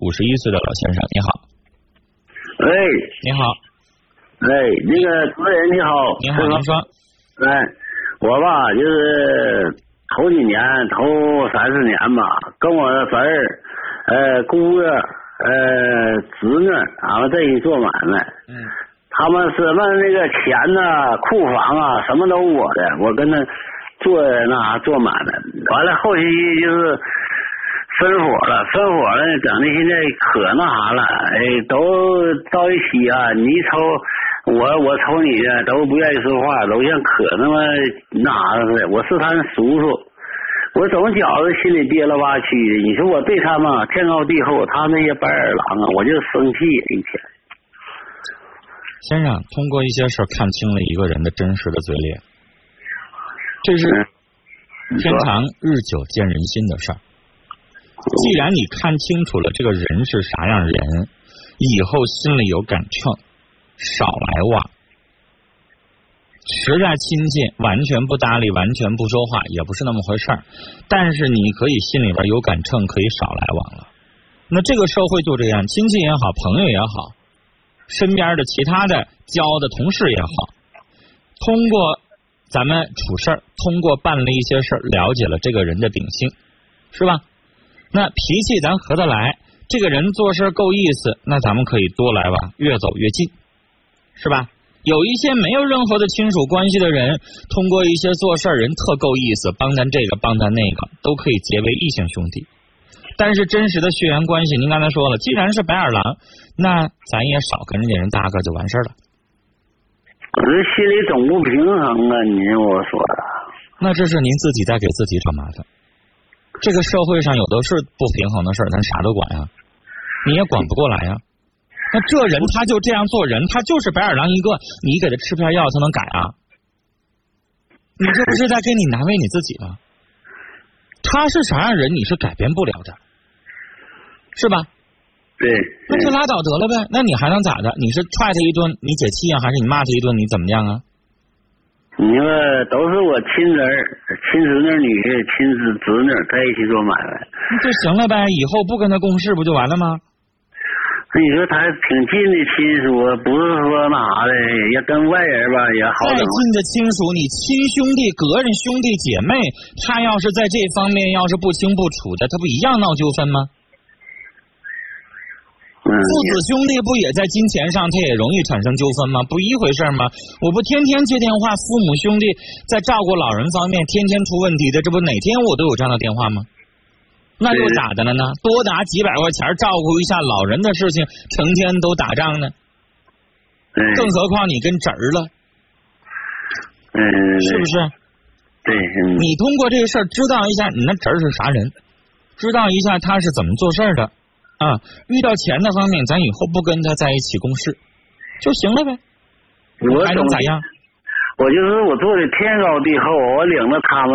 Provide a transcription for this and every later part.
五十一岁的老先生，你好。喂，你好。哎，那个主持人你好。你好，您说。哎，我吧，就是头几年，头三四年吧，跟我的侄儿、呃姑爷、呃侄女，俺们在一起做买卖。嗯。他们是问那个钱呐、库房啊，什么都我的，我跟他做那啥做买卖。完了后期就是分伙了，分伙了，整的现在可那啥了，哎，都到一起啊，你一瞅我，我瞅你的，都不愿意说话，都像可那么那啥似的。我是他的叔叔，我总觉着心里憋了吧屈的。你说我对他们天高地厚，他那些白眼狼啊，我就生气一天。先生，通过一些事儿看清了一个人的真实的嘴脸，这是天长日久见人心的事儿。既然你看清楚了这个人是啥样人，以后心里有杆秤，少来往。实在亲近，完全不搭理，完全不说话，也不是那么回事儿。但是你可以心里边有杆秤，可以少来往了。那这个社会就这样，亲戚也好，朋友也好。身边的其他的交的同事也好，通过咱们处事儿，通过办了一些事儿，了解了这个人的秉性，是吧？那脾气咱合得来，这个人做事够意思，那咱们可以多来往，越走越近，是吧？有一些没有任何的亲属关系的人，通过一些做事儿人特够意思，帮咱这个帮咱那个，都可以结为异姓兄弟。但是真实的血缘关系，您刚才说了，既然是白眼狼，那咱也少跟人家人搭个就完事儿了。我这心里总不平衡啊！你我说的，那这是您自己在给自己找麻烦。这个社会上有的是不平衡的事儿，咱啥都管呀，你也管不过来呀。那这人他就这样做人，他就是白眼狼一个，你给他吃片药他能改啊？你这不是在给你难为你自己吗？他是啥样人，你是改变不了的，是吧？对，那就拉倒得了呗。那你还能咋的？你是踹他一顿，你解气啊？还是你骂他一顿，你怎么样啊？你说都是我亲侄儿、亲侄女、女婿、亲侄侄女在一起做买卖，那就行了呗。以后不跟他共事不就完了吗？你说他挺近的亲属，不是说那啥的，也跟外人吧也好再近的亲属，你亲兄弟、隔人兄弟姐妹，他要是在这方面要是不清不楚的，他不一样闹纠纷吗？父子兄弟不也在金钱上，他也容易产生纠纷吗？不一回事吗？我不天天接电话，父母兄弟在照顾老人方面天天出问题的，这不哪天我都有这样的电话吗？那又咋的了呢？多拿几百块钱照顾一下老人的事情，成天都打仗呢。更何况你跟侄儿了，嗯，是不是？对，你通过这个事儿知道一下你那侄儿是啥人，知道一下他是怎么做事的啊。遇到钱的方面，咱以后不跟他在一起共事就行了呗。我还能咋样？我就是我做的天高地厚，我领着他们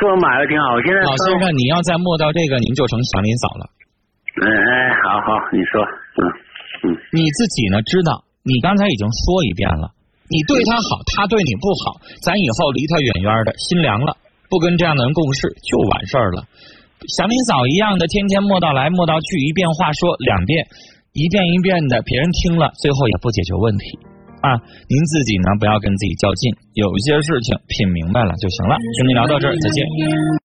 做买卖挺好。现在老先生，你要再摸到这个，您就成祥林嫂了。嗯，哎，好好，你说，嗯嗯。你自己呢？知道？你刚才已经说一遍了。你对他好，他对你不好，咱以后离他远远的，心凉了，不跟这样的人共事就完事儿了。祥林嫂一样的，天天磨到来磨到去，一遍话说两遍，一遍一遍的，别人听了最后也不解决问题。啊，您自己呢，不要跟自己较劲，有一些事情品明白了就行了。兄弟聊到这儿，再见。